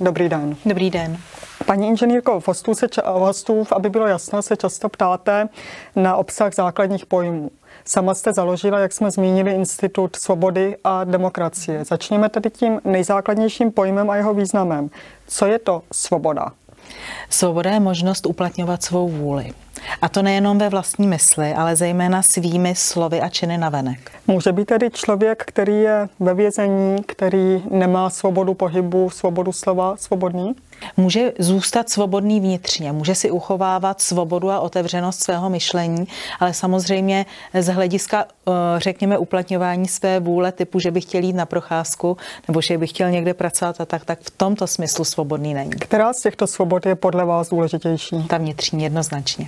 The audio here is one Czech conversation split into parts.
Dobrý den. Dobrý den. Paní inženýrko, hostů, se, hostů, aby bylo jasno, se často ptáte na obsah základních pojmů. Sama jste založila, jak jsme zmínili, Institut svobody a demokracie. Začněme tedy tím nejzákladnějším pojmem a jeho významem. Co je to svoboda? Svoboda je možnost uplatňovat svou vůli. A to nejenom ve vlastní mysli, ale zejména svými slovy a činy navenek. Může být tedy člověk, který je ve vězení, který nemá svobodu pohybu, svobodu slova, svobodný? Může zůstat svobodný vnitřně, může si uchovávat svobodu a otevřenost svého myšlení, ale samozřejmě z hlediska, eh, řekněme, uplatňování své vůle typu, že by chtěl jít na procházku nebo že by chtěl někde pracovat a tak, tak v tomto smyslu svobodný není. Která z těchto svobod je podle vás důležitější? Ta vnitřní jednoznačně.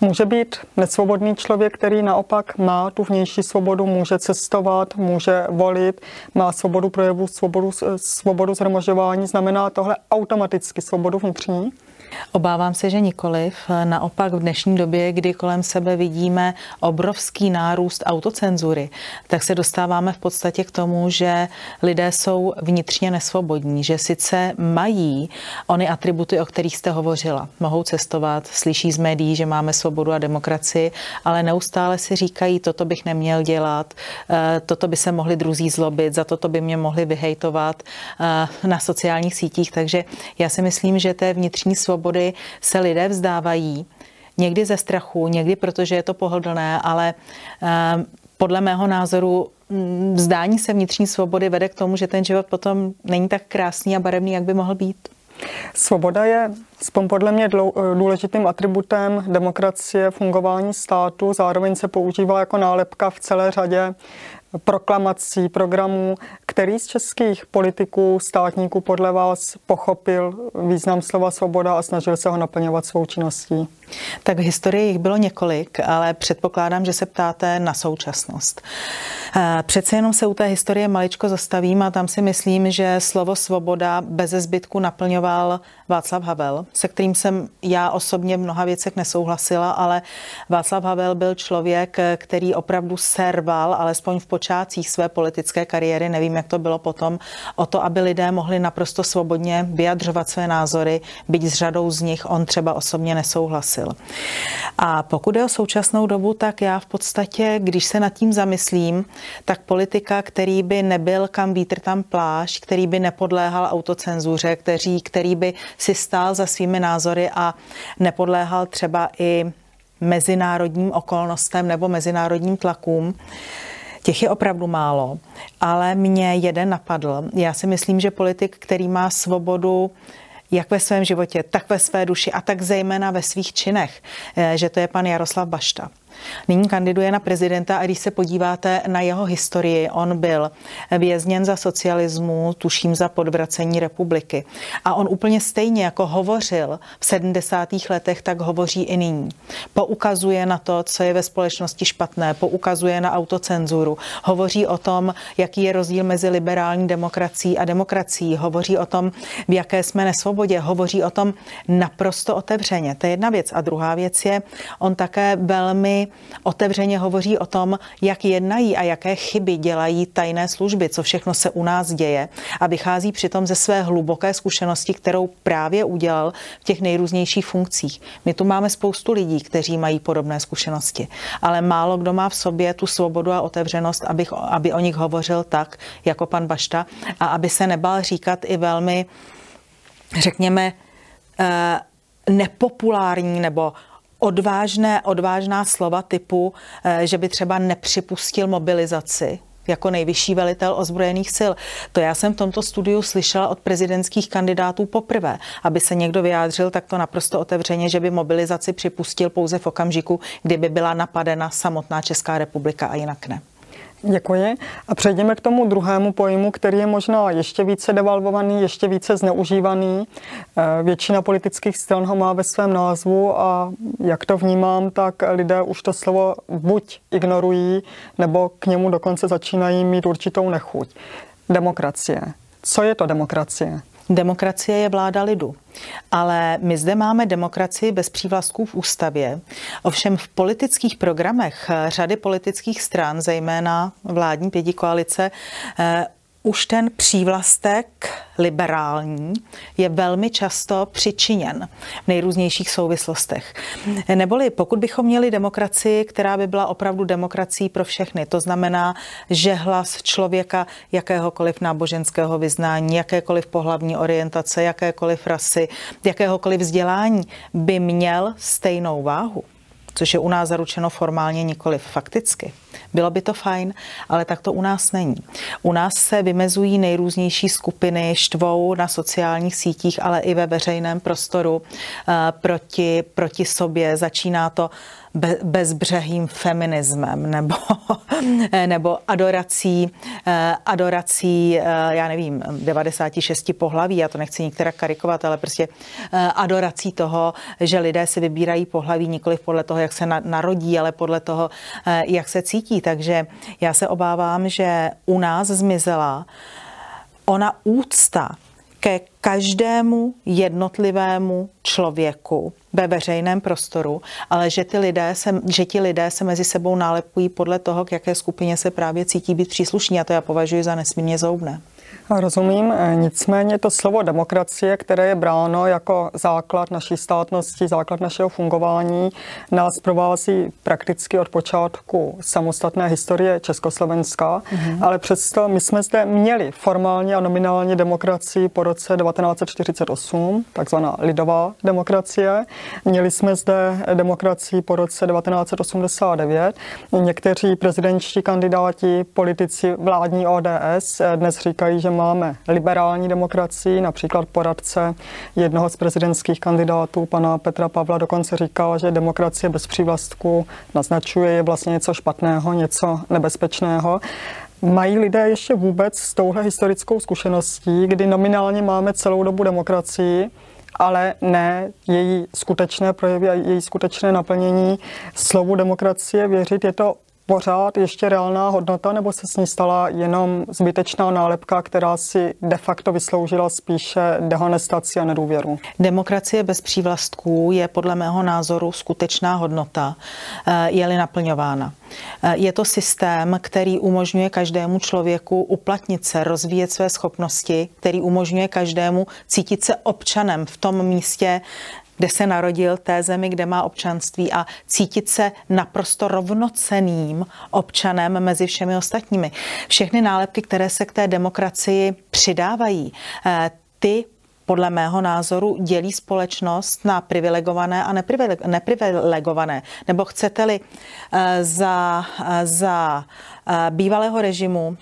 Může být nesvobodný člověk, který naopak má tu vnější svobodu, může cestovat, může volit, má svobodu projevu, svobodu, svobodu zhromažování. Znamená tohle automaticky svobodu vnitřní? Obávám se, že nikoliv. Naopak v dnešní době, kdy kolem sebe vidíme obrovský nárůst autocenzury, tak se dostáváme v podstatě k tomu, že lidé jsou vnitřně nesvobodní, že sice mají ony atributy, o kterých jste hovořila. Mohou cestovat, slyší z médií, že máme svobodu a demokracii, ale neustále si říkají, toto bych neměl dělat, eh, toto by se mohli druzí zlobit, za toto by mě mohli vyhejtovat eh, na sociálních sítích. Takže já si myslím, že té vnitřní svobody svobody se lidé vzdávají. Někdy ze strachu, někdy protože je to pohodlné, ale ehm, podle mého názoru mm, vzdání se vnitřní svobody vede k tomu, že ten život potom není tak krásný a barevný, jak by mohl být. Svoboda je podle mě důležitým atributem demokracie, fungování státu, zároveň se používá jako nálepka v celé řadě proklamací, programů, který z českých politiků, státníků podle vás pochopil význam slova svoboda a snažil se ho naplňovat svou činností? Tak v historii jich bylo několik, ale předpokládám, že se ptáte na současnost. Eh, přece jenom se u té historie maličko zastavím a tam si myslím, že slovo svoboda bez zbytku naplňoval Václav Havel, se kterým jsem já osobně v mnoha věcech nesouhlasila, ale Václav Havel byl člověk, který opravdu serval, alespoň v počátcích své politické kariéry, nevím, jak to bylo potom, o to, aby lidé mohli naprosto svobodně vyjadřovat své názory, byť s řadou z nich on třeba osobně nesouhlasil. A pokud je o současnou dobu, tak já v podstatě, když se nad tím zamyslím, tak politika, který by nebyl kam vítr tam pláž, který by nepodléhal autocenzuře, který, který by si stál za svými názory a nepodléhal třeba i mezinárodním okolnostem nebo mezinárodním tlakům, Těch je opravdu málo, ale mě jeden napadl. Já si myslím, že politik, který má svobodu jak ve svém životě, tak ve své duši a tak zejména ve svých činech, eh, že to je pan Jaroslav Bašta. Nyní kandiduje na prezidenta a když se podíváte na jeho historii, on byl vězněn za socialismu, tuším za podvracení republiky. A on úplně stejně jako hovořil v 70. letech, tak hovoří i nyní. Poukazuje na to, co je ve společnosti špatné, poukazuje na autocenzuru, hovoří o tom, jaký je rozdíl mezi liberální demokracií a demokracií, hovoří o tom, v jaké jsme nesvobodě, hovoří o tom naprosto otevřeně. To je jedna věc. A druhá věc je, on také velmi otevřeně hovoří o tom, jak jednají a jaké chyby dělají tajné služby, co všechno se u nás děje. A vychází přitom ze své hluboké zkušenosti, kterou právě udělal v těch nejrůznějších funkcích. My tu máme spoustu lidí, kteří mají podobné zkušenosti, ale málo kdo má v sobě tu svobodu a otevřenost, aby, aby o nich hovořil tak, jako pan Bašta. A aby se nebál říkat i velmi, řekněme, eh, nepopulární nebo odvážné, odvážná slova typu, eh, že by třeba nepřipustil mobilizaci jako nejvyšší velitel ozbrojených sil. To já jsem v tomto studiu slyšela od prezidentských kandidátů poprvé. Aby se někdo vyjádřil takto naprosto otevřeně, že by mobilizaci připustil pouze v okamžiku, kdyby byla napadena samotná Česká republika a jinak ne. Děkuji. A přejdeme k tomu druhému pojmu, který je možná ještě více devalvovaný, ještě více zneužívaný. Eh, většina politických stran ho má ve svém názvu a jak to vnímám, tak lidé už to slovo buď ignorují, nebo k němu dokonce začínají mít určitou nechuť. Demokracie. Co je to demokracie? Demokracie je vláda lidu. Ale my zde máme demokracii bez přívlastků v ústavě. Ovšem v politických programech řady politických stran, zejména vládní pětikoalice, eh, už ten přívlastek liberální je velmi často přičiněn v nejrůznějších souvislostech. Neboli pokud bychom měli demokracii, která by byla opravdu demokracií pro všechny, to znamená, že hlas člověka jakéhokoliv náboženského vyznání, jakékoliv pohlavní orientace, jakékoliv rasy, jakéhokoliv vzdělání by měl stejnou váhu což je u nás zaručeno formálně nikoli fakticky. Bylo by to fajn, ale tak to u nás není. U nás se vymezují nejrůznější skupiny, štvou na sociálních sítích, ale i ve veřejném prostoru eh, proti, proti sobě. Začíná to bezbřehým feminismem nebo, nebo adorací, eh, adorací, eh, já nevím, 96 pohlaví, já to nechci některá karikovat, ale prostě adorací toho, že lidé si vybírají pohlaví nikoli podle toho, jak se narodí, ale podle toho, jak se cítí. Takže já se obávám, že u nás zmizela ona úcta ke každému jednotlivému člověku ve veřejném prostoru, ale že, ty lidé se, že ti lidé se mezi sebou nálepují podle toho, k jaké skupině se právě cítí být příslušní a to já považuji za nesmírně zoubné. Rozumím, e, nicméně to slovo demokracie, které je bráno jako základ naší státnosti, základ našeho fungování, nás provází prakticky od počátku samostatné historie Československa, mm-hmm. ale přesto my jsme zde měli formálně a nominálně demokracii po roce 1948, takzvaná lidová demokracie. Měli jsme zde demokracii po roce 1989. Někteří prezidentští kandidáti, politici vládní ODS e, dnes říkají, že máme liberální demokracii, například poradce jednoho z prezidentských kandidátů, pana Petra Pavla, dokonce říkal, že demokracie bez přívlastku naznačuje je vlastně něco špatného, něco nebezpečného. Mají lidé ještě vůbec s touhle historickou zkušeností, kdy nominálně máme celou dobu demokracii, ale ne její skutečné projevy a její skutečné naplnění slovu demokracie věřit. Je to pořád ještě reálná hodnota, nebo se s ní stala jenom zbytečná nálepka, která si de facto vysloužila spíše dehonestaci a nedůvěru? Demokracie bez přívlastků je podle mého názoru skutečná hodnota, eh, je-li naplňována. Eh, je to systém, který umožňuje každému člověku uplatnit se, rozvíjet své schopnosti, který umožňuje každému cítit se občanem v tom místě, kde se narodil, té zemi, kde má občanství a cítit se naprosto rovnoceným občanem mezi všemi ostatními. Všechny nálepky, které se k té demokracii přidávají, eh, ty podle mého názoru dělí společnost na privilegované a neprivilegované. Nebo chcete-li eh, za, eh, za bývalého režimu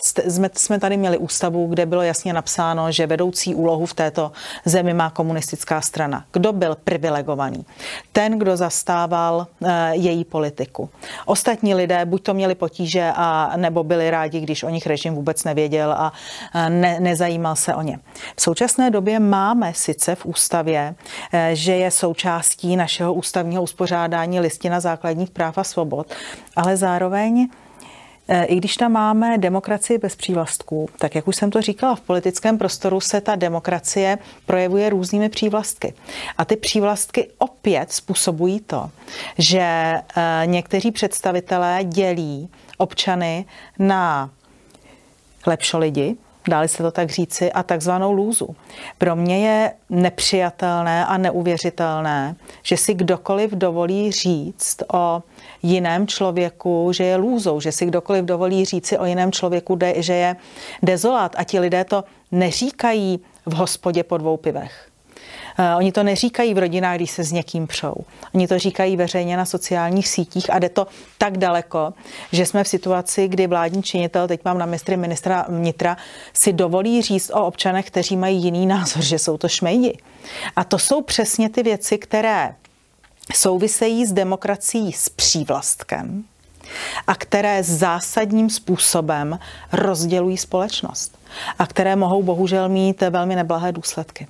jsme, tady měli ústavu, kde bylo jasně napsáno, že vedoucí úlohu v této zemi má komunistická strana. Kdo byl privilegovaný? Ten, kdo zastával e, její politiku. Ostatní lidé buď to měli potíže, a nebo byli rádi, když o nich režim vůbec nevěděl a e, ne, nezajímal se o ně. V současné době máme sice v ústavě, e, že je součástí našeho ústavního uspořádání listina základních práv a svobod, ale zároveň Eh, I když tam máme demokracii bez přívlastků, tak jak už jsem to říkala, v politickém prostoru se ta demokracie projevuje různými přívlastky. A ty přívlastky opět způsobují to, že eh, někteří představitelé dělí občany na lepšo lidi, dáli se to tak říci, a takzvanou lůzu. Pro mě je nepřijatelné a neuvěřitelné, že si kdokoliv dovolí říct o jiném člověku, že je lůzou, že si kdokoliv dovolí říci o jiném člověku, že je dezolát. A ti lidé to neříkají v hospodě po dvou pivech. Eh, oni to neříkají v rodinách, když se s někým přou. Oni to říkají veřejně na sociálních sítích a jde to tak daleko, že jsme v situaci, kdy vládní činitel, teď mám na mistry ministra vnitra, si dovolí říct o občanech, kteří mají jiný názor, že jsou to šmejdi. A to jsou přesně ty věci, které souvisejí s demokracií s přívlastkem a které zásadním způsobem rozdělují společnost a které mohou bohužel mít velmi neblahé důsledky.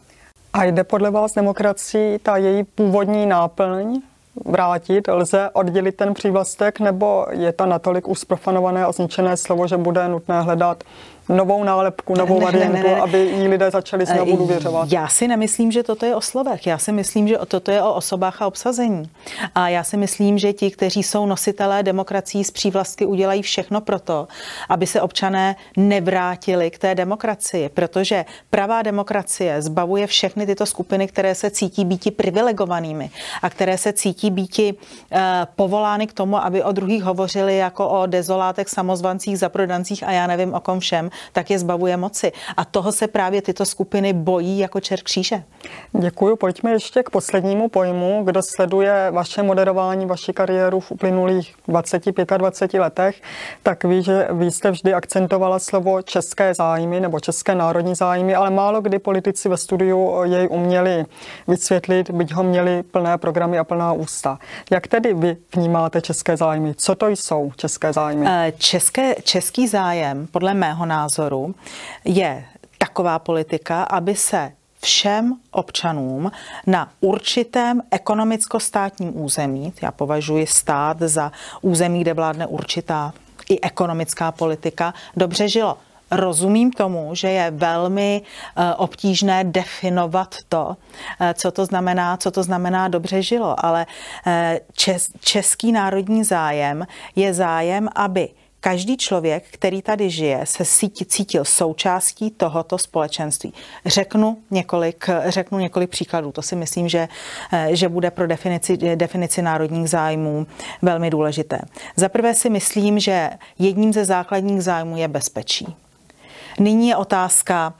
A jde podle vás demokracii ta její původní náplň vrátit? Lze oddělit ten přívlastek, nebo je to natolik usprofanované a zničené slovo, že bude nutné hledat novou nálepku, novou ne, variantu, ne, ne, ne. aby jí lidé začali znovu eh, důvěřovat? Já si nemyslím, že toto je o slovech. Já si myslím, že toto je o osobách a obsazení. A já si myslím, že ti, kteří jsou nositelé demokracií z přívlastky, udělají všechno proto, aby se občané nevrátili k té demokracii, protože pravá demokracie zbavuje všechny tyto skupiny, které se cítí býti privilegovanými a které se cítí býti uh, povolány k tomu, aby o druhých hovořili jako o dezolátech, samozvancích, zaprodancích a já nevím o kom všem, tak je zbavuje moci. A toho se právě tyto skupiny bojí jako čert kříže. Děkuji. Pojďme ještě k poslednímu pojmu. Kdo sleduje vaše moderování, vaši kariéru v uplynulých 20-25 letech, tak ví, že vy jste vždy akcentovala slovo české zájmy nebo české národní zájmy, ale málo kdy politici ve studiu jej uměli vysvětlit, byť ho měli plné programy a plná ústa. Jak tedy vy vnímáte české zájmy? Co to jsou české zájmy? Eh, české, český zájem, podle mého názoru, je taková politika, aby se všem občanům na určitém ekonomicko-státním území, já považuji stát za území, kde vládne určitá i ekonomická politika, dobře žilo. Rozumím tomu, že je velmi eh, obtížné definovat to, eh, co to znamená, co to znamená dobře žilo, ale eh, čes, český národní zájem je zájem, aby každý člověk, který tady žije, se cítil součástí tohoto společenství. Řeknu několik, řeknu několik příkladů. To si myslím, že, že bude pro definici, definici národních zájmů velmi důležité. Za prvé si myslím, že jedním ze základních zájmů je bezpečí. Nyní je otázka,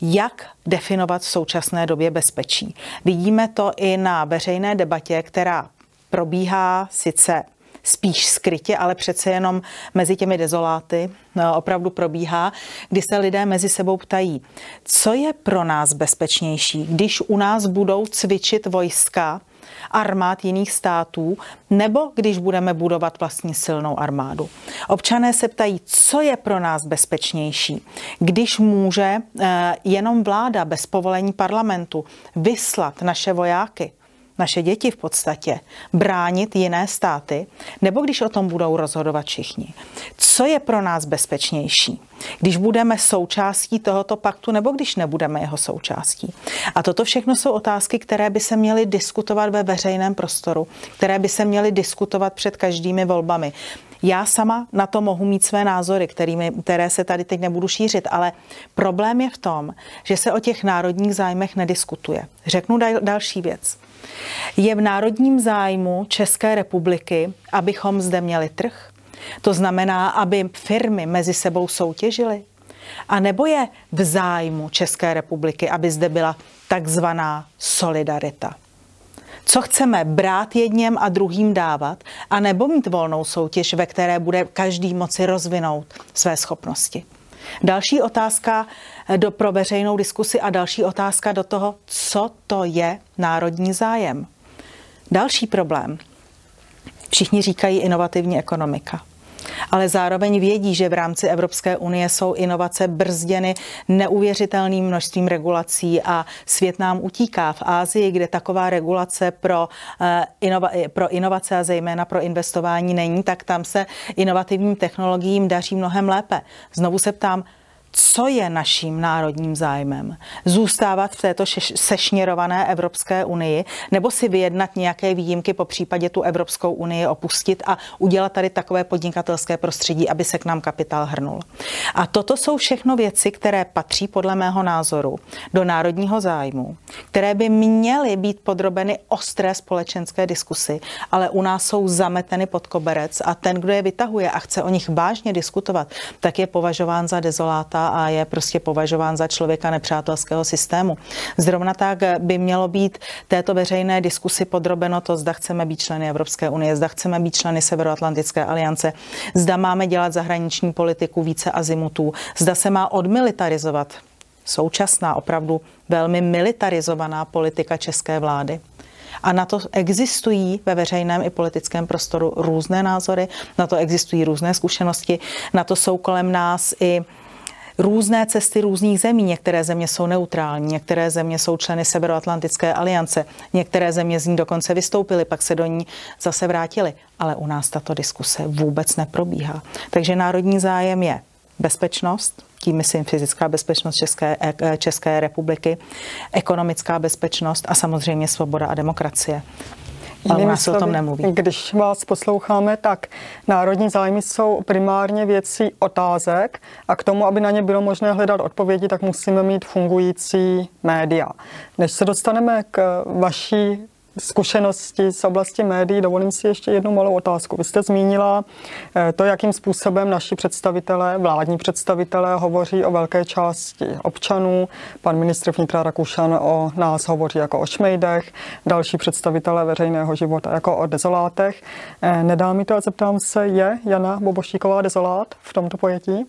jak definovat v současné době bezpečí. Vidíme to i na veřejné debatě, která probíhá sice spíš skrytě, ale přece jenom mezi těmi dezoláty no, opravdu probíhá, kdy se lidé mezi sebou ptají, co je pro nás bezpečnější, když u nás budou cvičit vojska armád jiných států, nebo když budeme budovat vlastní silnou armádu. Občané se ptají, co je pro nás bezpečnější, když může eh, jenom vláda bez povolení parlamentu vyslat naše vojáky naše děti v podstatě bránit jiné státy, nebo když o tom budou rozhodovat všichni. Co je pro nás bezpečnější? Když budeme součástí tohoto paktu, nebo když nebudeme jeho součástí? A toto všechno jsou otázky, které by se měly diskutovat ve veřejném prostoru, které by se měly diskutovat před každými volbami. Já sama na to mohu mít své názory, kterými, které se tady teď nebudu šířit, ale problém je v tom, že se o těch národních zájmech nediskutuje. Řeknu dal, další věc. Je v národním zájmu České republiky, abychom zde měli trh? To znamená, aby firmy mezi sebou soutěžily? A nebo je v zájmu České republiky, aby zde byla takzvaná solidarita? Co chceme brát jedním a druhým dávat, a nebo mít volnou soutěž, ve které bude každý moci rozvinout své schopnosti? Další otázka eh, do, pro veřejnou diskusi a další otázka do toho, co to je národní zájem. Další problém. Všichni říkají inovativní ekonomika ale zároveň vědí, že v rámci Evropské unie jsou inovace brzděny neuvěřitelným množstvím regulací a svět nám utíká. V Ázii, kde taková regulace pro, eh, inova- pro inovace a zejména pro investování není, tak tam se inovativním technologiím daří mnohem lépe. Znovu se ptám, co je naším národním zájmem? Zůstávat v této sešněrované Evropské unii nebo si vyjednat nějaké výjimky, po případě tu Evropskou unii opustit a udělat tady takové podnikatelské prostředí, aby se k nám kapitál hrnul. A toto jsou všechno věci, které patří podle mého názoru do národního zájmu, které by měly být podrobeny ostré společenské diskusy, ale u nás jsou zameteny pod koberec a ten, kdo je vytahuje a chce o nich vážně diskutovat, tak je považován za dezoláta a je prostě považován za člověka nepřátelského systému. Zrovna tak by mělo být této veřejné diskusi podrobeno to, zda chceme být členy Evropské unie, zda chceme být členy Severoatlantické aliance, zda máme dělat zahraniční politiku více azimutů, zda se má odmilitarizovat současná, opravdu velmi militarizovaná politika české vlády. A na to existují ve veřejném i politickém prostoru různé názory, na to existují různé zkušenosti, na to jsou kolem nás i různé cesty různých zemí. Některé země jsou neutrální, některé země jsou členy Severoatlantické aliance, některé země z ní dokonce vystoupily, pak se do ní zase vrátily. Ale u nás tato diskuse vůbec neprobíhá. Takže národní zájem je bezpečnost, tím myslím fyzická bezpečnost České, eh, České republiky, ekonomická bezpečnost a samozřejmě svoboda a demokracie. Ale u nás se o tom nemluví. Když vás posloucháme, tak národní zájmy jsou primárně věcí otázek a k tomu, aby na ně bylo možné hledat odpovědi, tak musíme mít fungující média. Než se dostaneme k vaší zkušenosti z oblasti médií, dovolím si ještě jednu malou otázku. Vy jste zmínila eh, to, jakým způsobem naši představitelé, vládní představitelé hovoří o velké části občanů. Pan ministr vnitra Rakušan o nás hovoří jako o šmejdech, další představitelé veřejného života jako o dezolátech. Eh, nedá mi to a zeptám se, je Jana Bobošíková dezolát v tomto pojetí?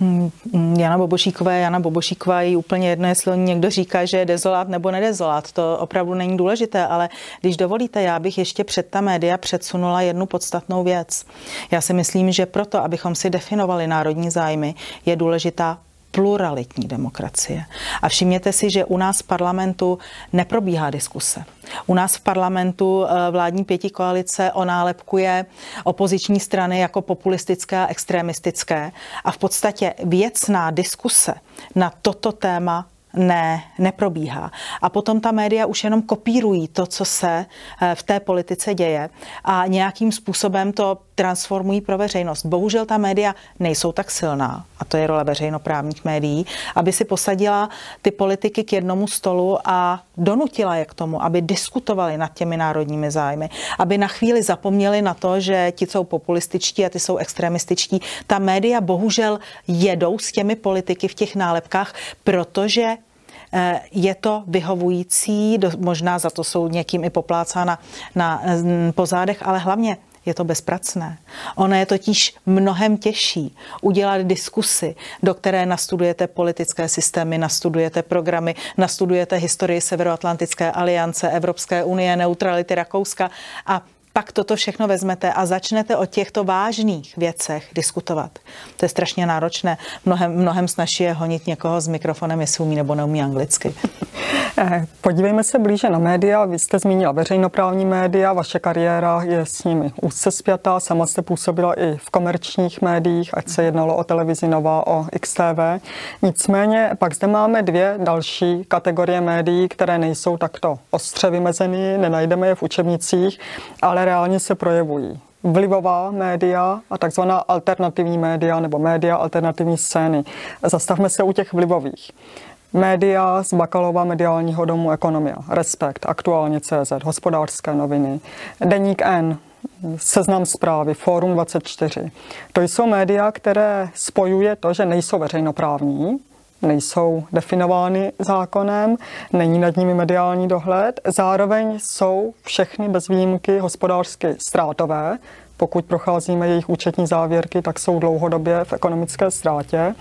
Mm, Jana Bobošíková Jana Bobošíková je úplně jedno, jestli někdo říká, že je dezolát nebo nedezolát. To opravdu není důležité, ale když dovolíte, já bych ještě před ta média předsunula jednu podstatnou věc. Já si myslím, že proto, abychom si definovali národní zájmy, je důležitá pluralitní demokracie. A všimněte si, že u nás v parlamentu neprobíhá diskuse. U nás v parlamentu eh, vládní pěti koalice onálepkuje opoziční strany jako populistické a extremistické a v podstatě věcná diskuse na toto téma ne, neprobíhá. A potom ta média už jenom kopírují to, co se eh, v té politice děje a nějakým způsobem to transformují pro veřejnost. Bohužel ta média nejsou tak silná, a to je role veřejnoprávních médií, aby si posadila ty politiky k jednomu stolu a donutila je k tomu, aby diskutovali nad těmi národními zájmy, aby na chvíli zapomněli na to, že ti jsou populističtí a ty jsou extremističtí. Ta média bohužel jedou s těmi politiky v těch nálepkách, protože eh, je to vyhovující, možná za to jsou někým i poplácána na pozádech, ale hlavně je to bezpracné. Ono je totiž mnohem těžší udělat diskusy, do které nastudujete politické systémy, nastudujete programy, nastudujete historii Severoatlantické aliance, Evropské unie, neutrality Rakouska a pak toto všechno vezmete a začnete o těchto vážných věcech diskutovat. To je strašně náročné. Mnohem, mnohem snaží je honit někoho s mikrofonem, jestli umí nebo neumí anglicky. Eh, podívejme se blíže na média. Vy jste zmínila veřejnoprávní média, vaše kariéra je s nimi úzce spjatá. Sama jste působila i v komerčních médiích, ať se jednalo o televizi Nova, o XTV. Nicméně pak zde máme dvě další kategorie médií, které nejsou takto ostře vymezeny, nenajdeme je v učebnicích, ale reálně se projevují. Vlivová média a takzvaná alternativní média nebo média alternativní scény. Zastavme se u těch vlivových. Média z Bakalova mediálního domu Ekonomia, Respekt, Aktuálně CZ, Hospodářské noviny, Deník N, Seznam zprávy, Fórum 24. To jsou média, které spojuje to, že nejsou veřejnoprávní, nejsou definovány zákonem, není nad nimi mediální dohled, zároveň jsou všechny bez výjimky hospodářsky ztrátové, pokud procházíme jejich účetní závěrky, tak jsou dlouhodobě v ekonomické ztrátě.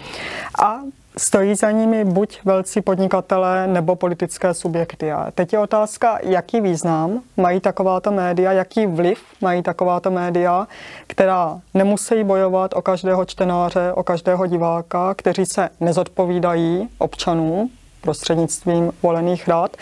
A Stojí za nimi buď velcí podnikatelé nebo politické subjekty. A teď je otázka, jaký význam mají takováto média, jaký vliv mají takováto média, která nemusí bojovat o každého čtenáře, o každého diváka, kteří se nezodpovídají občanům, prostřednictvím volených rád.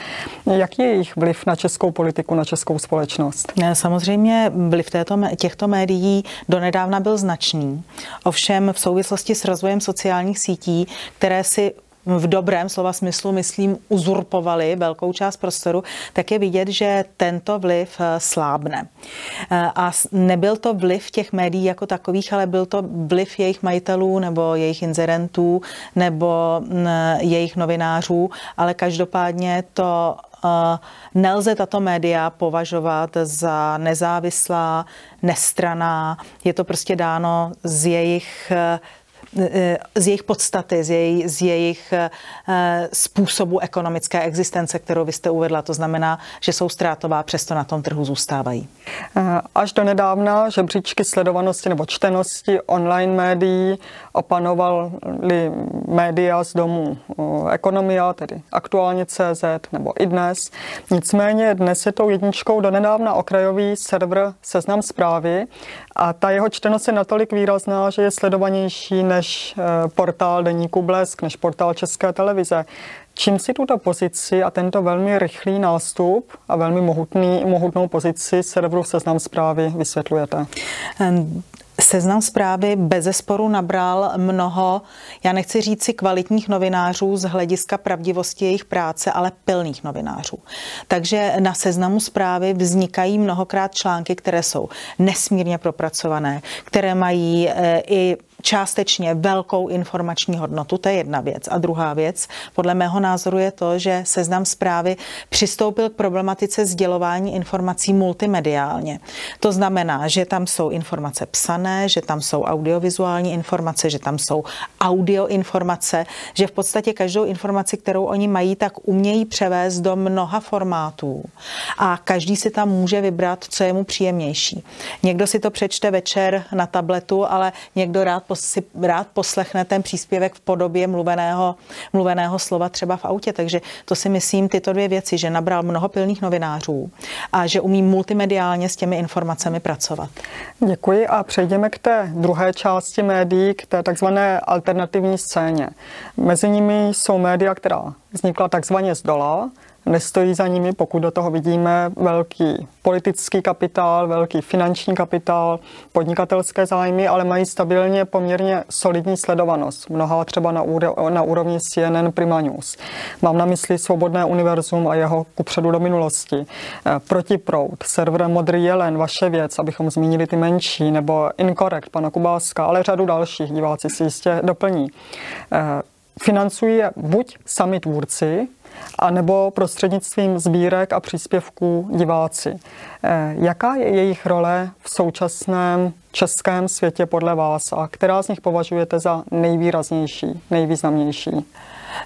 Jaký je jejich vliv na českou politiku, na českou společnost? Samozřejmě vliv této, těchto médií donedávna byl značný. Ovšem v souvislosti s rozvojem sociálních sítí, které si v dobrém slova smyslu, myslím, uzurpovali velkou část prostoru, tak je vidět, že tento vliv eh, slábne. Eh, a nebyl to vliv těch médií jako takových, ale byl to vliv jejich majitelů nebo jejich inzerentů nebo mm, jejich novinářů, ale každopádně to eh, nelze tato média považovat za nezávislá, nestraná. Je to prostě dáno z jejich z jejich podstaty, z, jej, z jejich eh, způsobu ekonomické existence, kterou vy jste uvedla. To znamená, že jsou ztrátová, přesto na tom trhu zůstávají. Eh, až do nedávna žebříčky sledovanosti nebo čtenosti online médií opanovaly média z domu Ekonomia, tedy aktuálně CZ nebo i dnes. Nicméně dnes je tou jedničkou do nedávna okrajový server Seznam zprávy a ta jeho čtenost je natolik výrazná, že je sledovanější než eh, portál Deníku Blesk, než portál České televize. Čím si tuto pozici a tento velmi rychlý nástup a velmi mohutný, mohutnou pozici serveru Seznam zprávy vysvětlujete? Seznam zprávy bez zesporu nabral mnoho, já nechci říct si kvalitních novinářů z hlediska pravdivosti jejich práce, ale pilných novinářů. Takže na seznamu zprávy vznikají mnohokrát články, které jsou nesmírně propracované, které mají e, i částečně velkou informační hodnotu, to je jedna věc. A druhá věc, podle mého názoru je to, že seznam zprávy přistoupil k problematice sdělování informací multimediálně. To znamená, že tam jsou informace psané, že tam jsou audiovizuální informace, že tam jsou audio informace, že v podstatě každou informaci, kterou oni mají, tak umějí převést do mnoha formátů. A každý si tam může vybrat, co je mu příjemnější. Někdo si to přečte večer na tabletu, ale někdo rád si rád poslechne ten příspěvek v podobě mluveného, mluveného slova třeba v autě. Takže to si myslím tyto dvě věci, že nabral mnoho pilných novinářů a že umí multimediálně s těmi informacemi pracovat. Děkuji a přejdeme k té druhé části médií, k té takzvané alternativní scéně. Mezi nimi jsou média, která vznikla takzvaně z dola, Nestojí za nimi, pokud do toho vidíme velký politický kapitál, velký finanční kapitál, podnikatelské zájmy, ale mají stabilně poměrně solidní sledovanost. Mnoha třeba na, úro, na úrovni CNN Prima News. Mám na mysli Svobodné univerzum a jeho kupředu do minulosti. Eh, Protiproud, server Modrý jelen, vaše věc, abychom zmínili ty menší, nebo Incorrect, pana Kubáska, ale řadu dalších, diváci si jistě doplní. Eh, financují buď sami tvůrci, a nebo prostřednictvím sbírek a příspěvků diváci. Eh, jaká je jejich role v současném českém světě podle vás a která z nich považujete za nejvýraznější, nejvýznamnější?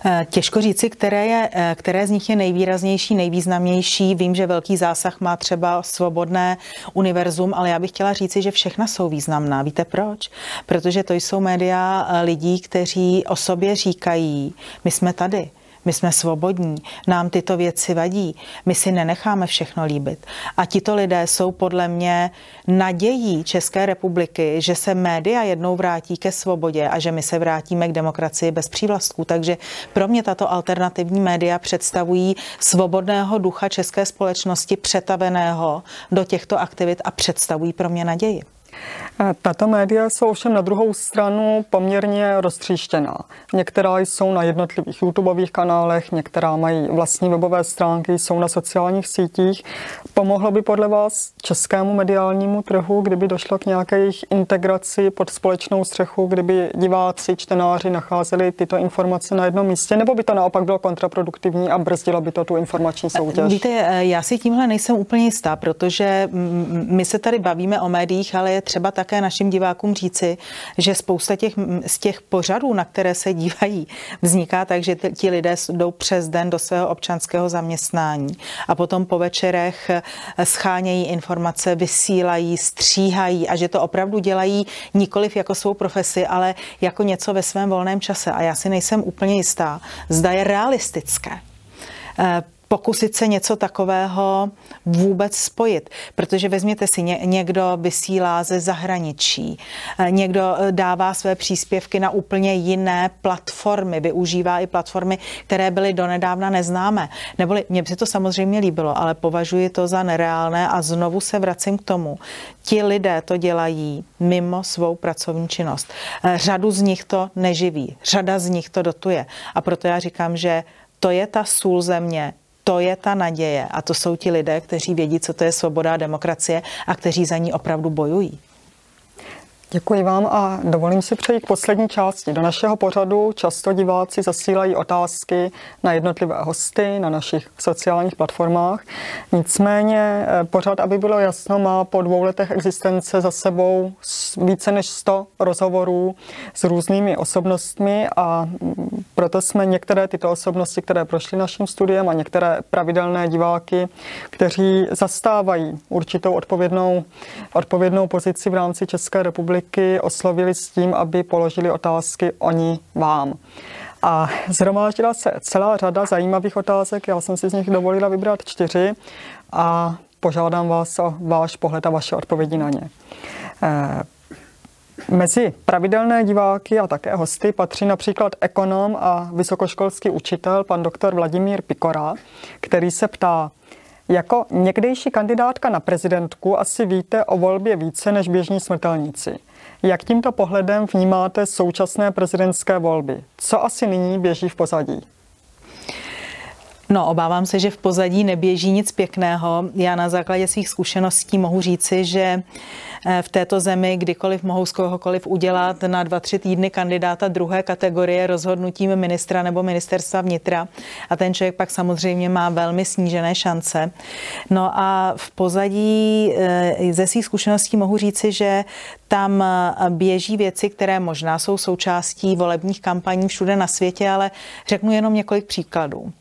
Eh, těžko říci, které, je, eh, které z nich je nejvýraznější, nejvýznamnější. Vím, že velký zásah má třeba svobodné univerzum, ale já bych chtěla říci, že všechna jsou významná. Víte proč? Protože to jsou média lidí, kteří o sobě říkají, my jsme tady. My jsme svobodní, nám tyto věci vadí, my si nenecháme všechno líbit. A tito lidé jsou podle mě nadějí České republiky, že se média jednou vrátí ke svobodě a že my se vrátíme k demokracii bez přívlastků. Takže pro mě tato alternativní média představují svobodného ducha české společnosti přetaveného do těchto aktivit a představují pro mě naději. Tato média jsou ovšem na druhou stranu poměrně roztříštěná. Některá jsou na jednotlivých YouTubeových kanálech, některá mají vlastní webové stránky, jsou na sociálních sítích. Pomohlo by podle vás českému mediálnímu trhu, kdyby došlo k nějaké jejich integraci pod společnou střechu, kdyby diváci, čtenáři nacházeli tyto informace na jednom místě, nebo by to naopak bylo kontraproduktivní a brzdilo by to tu informační soutěž? Víte, já si tímhle nejsem úplně jistá, protože my se tady bavíme o médiích, ale je třeba také našim divákům říci, že spousta těch, z těch pořadů, na které se dívají, vzniká tak, že ti lidé jdou přes den do svého občanského zaměstnání a potom po večerech eh, schánějí informace, vysílají, stříhají a že to opravdu dělají nikoliv jako svou profesi, ale jako něco ve svém volném čase. A já si nejsem úplně jistá, zda je realistické eh, pokusit se něco takového vůbec spojit. Protože vezměte si, někdo vysílá ze zahraničí, eh, někdo eh, dává své příspěvky na úplně jiné platformy, využívá i platformy, které byly donedávna neznámé. Neboli mně by se to samozřejmě líbilo, ale považuji to za nereálné a znovu se vracím k tomu. Ti lidé to dělají mimo svou pracovní činnost. Eh, řadu z nich to neživí, řada z nich to dotuje. A proto já říkám, že to je ta sůl země, to je ta naděje a to jsou ti lidé, kteří vědí, co to je svoboda a demokracie a kteří za ní opravdu bojují. Děkuji vám a dovolím si přejít k poslední části. Do našeho pořadu často diváci zasílají otázky na jednotlivé hosty na našich sociálních platformách. Nicméně eh, pořad, aby bylo jasno, má po dvou letech existence za sebou více než 100 rozhovorů s různými osobnostmi a mm, proto jsme některé tyto osobnosti, které prošly naším studiem a některé pravidelné diváky, kteří zastávají určitou odpovědnou, odpovědnou pozici v rámci České republiky, republiky oslovili s tím, aby položili otázky oni vám. A zhromáždila se celá řada zajímavých otázek, já jsem si z nich dovolila vybrat čtyři a požádám vás o váš pohled a vaše odpovědi na ně. Eh, mezi pravidelné diváky a také hosty patří například ekonom a vysokoškolský učitel pan doktor Vladimír Pikora, který se ptá, Jako někdejší kandidátka na prezidentku asi víte o volbě více než běžní smrtelníci. Jak tímto pohledem vnímáte současné prezidentské volby? Co asi nyní běží v pozadí? No, obávám se, že v pozadí neběží nic pěkného. Já na základě svých zkušeností mohu říci, že eh, v této zemi kdykoliv mohou z kohokoliv udělat na dva, tři týdny kandidáta druhé kategorie rozhodnutím ministra nebo ministerstva vnitra a ten člověk pak samozřejmě má velmi snížené šance. No a v pozadí eh, ze svých zkušeností mohu říci, že tam eh, běží věci, které možná jsou součástí volebních kampaní všude na světě, ale řeknu jenom několik příkladů.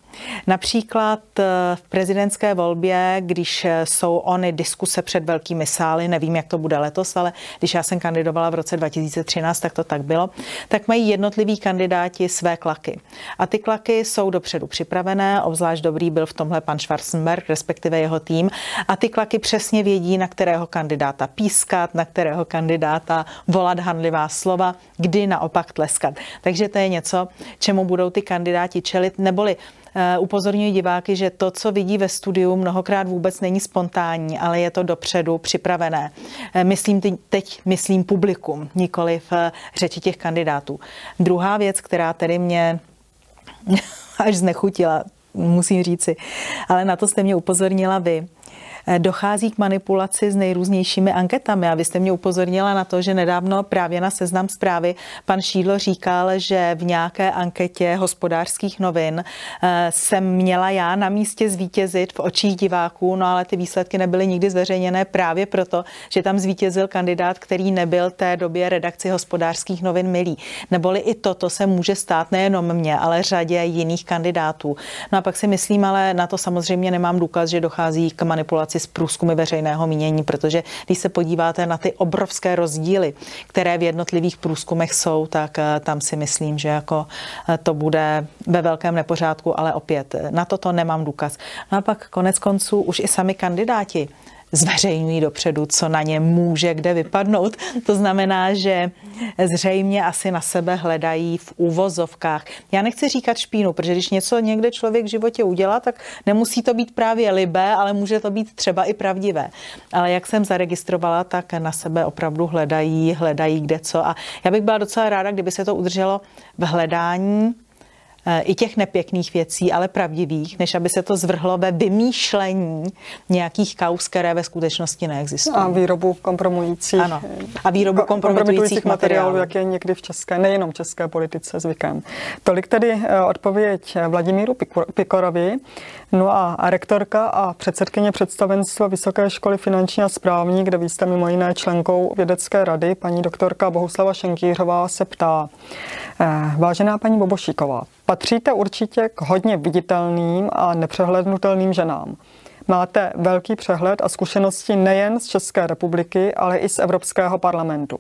Například eh, v prezidentské volbě, když jsou ony diskuse před velkými sály, nevím, jak to bude letos, ale když já jsem kandidovala v roce 2013, tak to tak bylo, tak mají jednotliví kandidáti své klaky. A ty klaky jsou dopředu připravené, obzvlášť dobrý byl v tomhle pan Schwarzenberg, respektive jeho tým. A ty klaky přesně vědí, na kterého kandidáta pískat, na kterého kandidáta volat handlivá slova, kdy naopak tleskat. Takže to je něco, čemu budou ty kandidáti čelit, neboli Eh, upozorňuji diváky, že to, co vidí ve studiu, mnohokrát vůbec není spontánní, ale je to dopředu připravené. Eh, myslím teď, myslím publikum, nikoli v eh, řeči těch kandidátů. Druhá věc, která tedy mě až znechutila, musím říci, ale na to jste mě upozornila vy, Eh, dochází k manipulaci s nejrůznějšími anketami. A vy jste mě upozornila na to, že nedávno právě na seznam zprávy pan Šídlo říkal, že v nějaké anketě hospodářských novin eh, jsem měla já na místě zvítězit v očích diváků, no ale ty výsledky nebyly nikdy zveřejněné právě proto, že tam zvítězil kandidát, který nebyl té době redakci hospodářských novin milý. Neboli i toto se může stát nejenom mě, ale řadě jiných kandidátů. No a pak si myslím, ale na to samozřejmě nemám důkaz, že dochází k manipulaci spolupráci s průzkumy veřejného mínění, protože když se podíváte na ty obrovské rozdíly, které v jednotlivých průzkumech jsou, tak eh, tam si myslím, že jako eh, to bude ve velkém nepořádku, ale opět eh, na toto nemám důkaz. No a pak konec konců už i sami kandidáti zveřejňují dopředu, co na ně může kde vypadnout. To znamená, že zřejmě asi na sebe hledají v úvozovkách. Já nechci říkat špínu, protože když něco někde člověk v životě udělá, tak nemusí to být právě libé, ale může to být třeba i pravdivé. Ale jak jsem zaregistrovala, tak na sebe opravdu hledají, hledají kde co. A já bych byla docela ráda, kdyby se to udrželo v hledání i těch nepěkných věcí, ale pravdivých, než aby se to zvrhlo ve vymýšlení nějakých kaus, které ve skutečnosti neexistují. A výrobu kompromujících, ano. A výrobu kompromitujících, kompromitujících materiálů, jak je někdy v české, nejenom v české politice zvykem. Tolik tedy eh, odpověď Vladimíru Pikorovi. No a rektorka a předsedkyně představenstva Vysoké školy finanční a správní, kde vy jste mimo jiné členkou vědecké rady, paní doktorka Bohuslava Šenkýřová se ptá. Eh, vážená paní Bobošíková, patříte určitě k hodně viditelným a nepřehlednutelným ženám. Máte velký přehled a zkušenosti nejen z České republiky, ale i z Evropského parlamentu.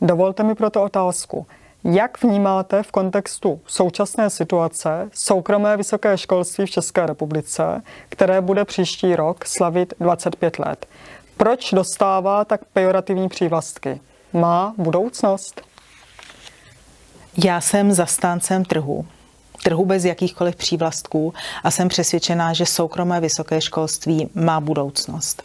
Dovolte mi proto otázku. Jak vnímáte v kontextu současné situace soukromé vysoké školství v České republice, které bude příští rok slavit 25 let? Proč dostává tak pejorativní přívlastky? Má budoucnost? Já jsem zastáncem trhu trhu bez jakýchkoliv přívlastků a jsem přesvědčená, že soukromé vysoké školství má budoucnost.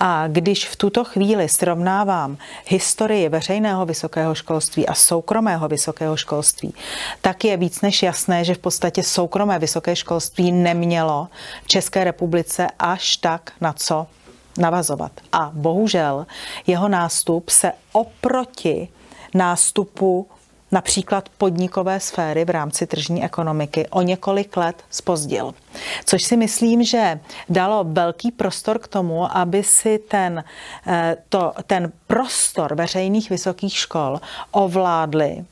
A když v tuto chvíli srovnávám historii veřejného vysokého školství a soukromého vysokého školství, tak je víc než jasné, že v podstatě soukromé vysoké školství nemělo v České republice až tak na co navazovat. A bohužel jeho nástup se oproti nástupu například podnikové sféry v rámci tržní ekonomiky o několik let spozdil. Což si myslím, že dalo velký prostor k tomu, aby si ten, eh, to, ten prostor veřejných vysokých škol ovládli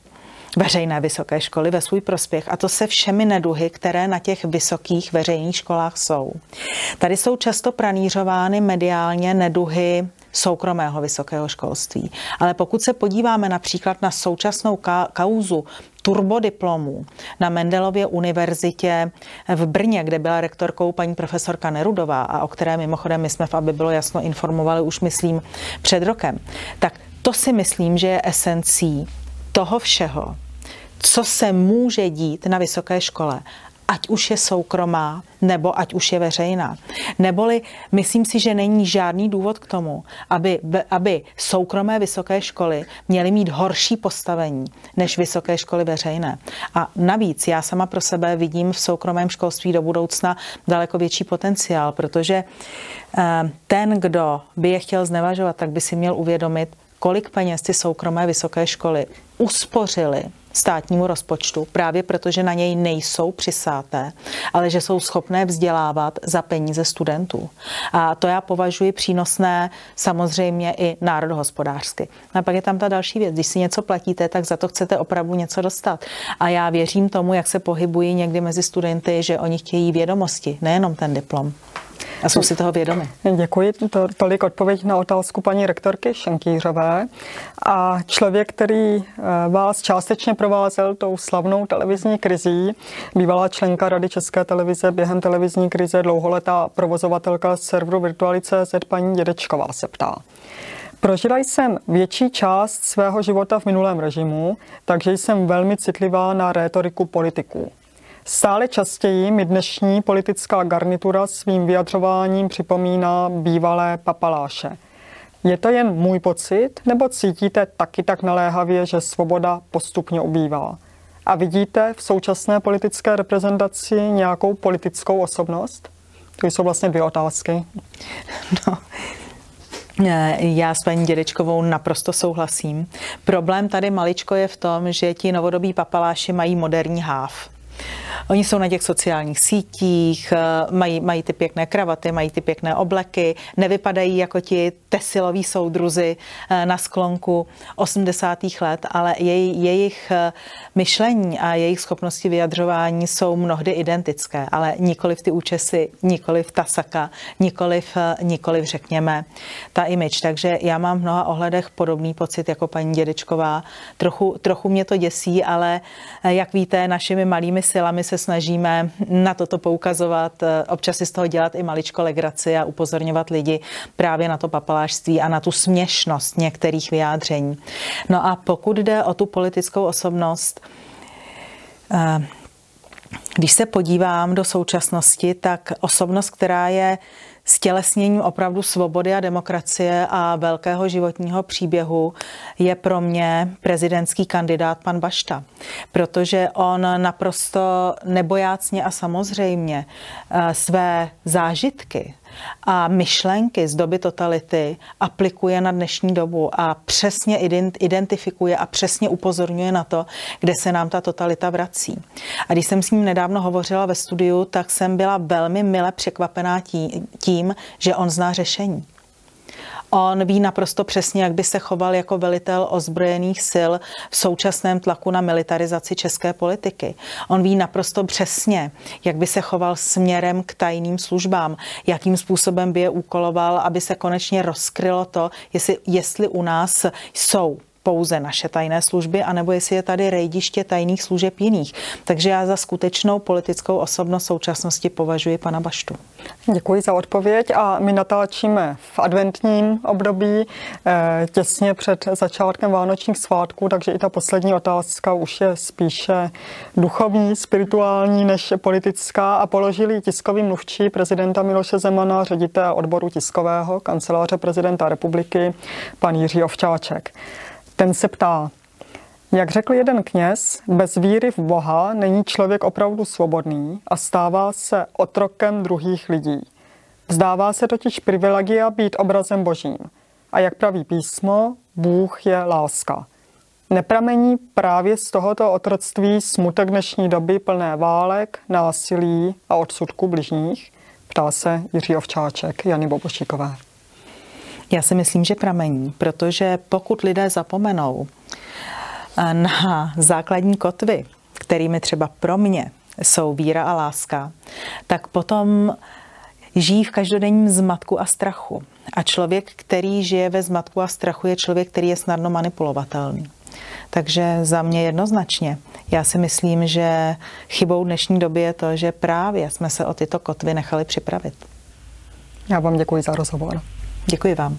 veřejné vysoké školy ve svůj prospěch a to se všemi neduhy, které na těch vysokých veřejných školách jsou. Tady jsou často pranířovány mediálně neduhy soukromého vysokého školství. Ale pokud se podíváme například na současnou ka- kauzu turbodiplomů na Mendelově univerzitě v Brně, kde byla rektorkou paní profesorka Nerudová a o které mimochodem my jsme v Aby bylo jasno informovali už myslím před rokem, tak to si myslím, že je esencí toho všeho, co se může dít na vysoké škole ať už je soukromá, nebo ať už je veřejná. Neboli myslím si, že není žádný důvod k tomu, aby, aby soukromé vysoké školy měly mít horší postavení než vysoké školy veřejné. A navíc já sama pro sebe vidím v soukromém školství do budoucna daleko větší potenciál, protože eh, ten, kdo by je chtěl znevažovat, tak by si měl uvědomit, kolik peněz ty soukromé vysoké školy uspořily státnímu rozpočtu, právě protože na něj nejsou přisáté, ale že jsou schopné vzdělávat za peníze studentů. A to já považuji přínosné samozřejmě i národohospodářsky. A pak je tam ta další věc. Když si něco platíte, tak za to chcete opravdu něco dostat. A já věřím tomu, jak se pohybují někdy mezi studenty, že oni chtějí vědomosti, nejenom ten diplom. A jsou si toho vědomi. Děkuji. To, tolik odpověď na otázku paní rektorky Šenkýřové. A člověk, který vás částečně provázel tou slavnou televizní krizí, bývalá členka Rady České televize během televizní krize, dlouholetá provozovatelka serveru Virtualice.cz paní Dědečková se ptá. Prožila jsem větší část svého života v minulém režimu, takže jsem velmi citlivá na rétoriku politiků. Stále častěji mi dnešní politická garnitura svým vyjadřováním připomíná bývalé papaláše. Je to jen můj pocit, nebo cítíte taky tak naléhavě, že svoboda postupně ubývá? A vidíte v současné politické reprezentaci nějakou politickou osobnost? To jsou vlastně dvě otázky. No, já s paní Dědečkovou naprosto souhlasím. Problém tady maličko je v tom, že ti novodobí papaláši mají moderní háv. Oni jsou na těch sociálních sítích, eh, mají, mají ty pěkné kravaty, mají ty pěkné obleky, nevypadají jako ti tesiloví soudruzi eh, na sklonku 80. let, ale jej, jejich eh, myšlení a jejich schopnosti vyjadřování jsou mnohdy identické, ale nikoli v ty účesy, nikoli v tasaka, nikoli v, nikoli v řekněme ta image. Takže já mám v mnoha ohledech podobný pocit jako paní Dědečková. Trochu, trochu mě to děsí, ale jak víte, našimi malými silami se snažíme na toto poukazovat, eh, občas si z toho dělat i maličko legraci a upozorňovat lidi právě na to papalášství a na tu směšnost některých vyjádření. No a pokud jde o tu politickou osobnost, eh, když se podívám do současnosti, tak osobnost, která je stělesněním opravdu svobody a demokracie a velkého životního příběhu je pro mě prezidentský kandidát pan Bašta, protože on naprosto nebojácně a samozřejmě eh, své zážitky a myšlenky z doby totality aplikuje na dnešní dobu a přesně identifikuje a přesně upozorňuje na to, kde se nám ta totalita vrací. A když jsem s ním nedávno hovořila ve studiu, tak jsem byla velmi mile překvapená tím, že on zná řešení. On ví naprosto přesně, jak by se choval jako velitel ozbrojených sil v současném tlaku na militarizaci české politiky. On ví naprosto přesně, jak by se choval směrem k tajným službám, jakým způsobem by je úkoloval, aby se konečně rozkrylo to, jestli, jestli u nás jsou pouze naše tajné služby, anebo jestli je tady rejdiště tajných služeb jiných. Takže já za skutečnou politickou osobnost současnosti považuji pana Baštu. Děkuji za odpověď a my natáčíme v adventním období eh, těsně před začátkem vánočních svátků, takže i ta poslední otázka už je spíše duchovní, spirituální než politická a položili tiskový mluvčí prezidenta Miloše Zemana, ředitel odboru tiskového kanceláře prezidenta republiky, pan Jiří Ovčáček. Ten se ptá, jak řekl jeden kněz, bez víry v Boha není člověk opravdu svobodný a stává se otrokem druhých lidí. Vzdává se totiž privilegia být obrazem božím. A jak praví písmo, Bůh je láska. Nepramení právě z tohoto otroctví smutek dnešní doby plné válek, násilí a odsudku bližních? Ptá se Jiří Ovčáček, Jany Bobošíkové. Já si myslím, že pramení, protože pokud lidé zapomenou eh, na základní kotvy, kterými třeba pro mě jsou víra a láska, tak potom žijí v každodenním zmatku a strachu. A člověk, který žije ve zmatku a strachu, je člověk, který je snadno manipulovatelný. Takže za mě jednoznačně. Já si myslím, že chybou dnešní doby je to, že právě jsme se o tyto kotvy nechali připravit. Já vám děkuji za rozhovor. Děkuji vám.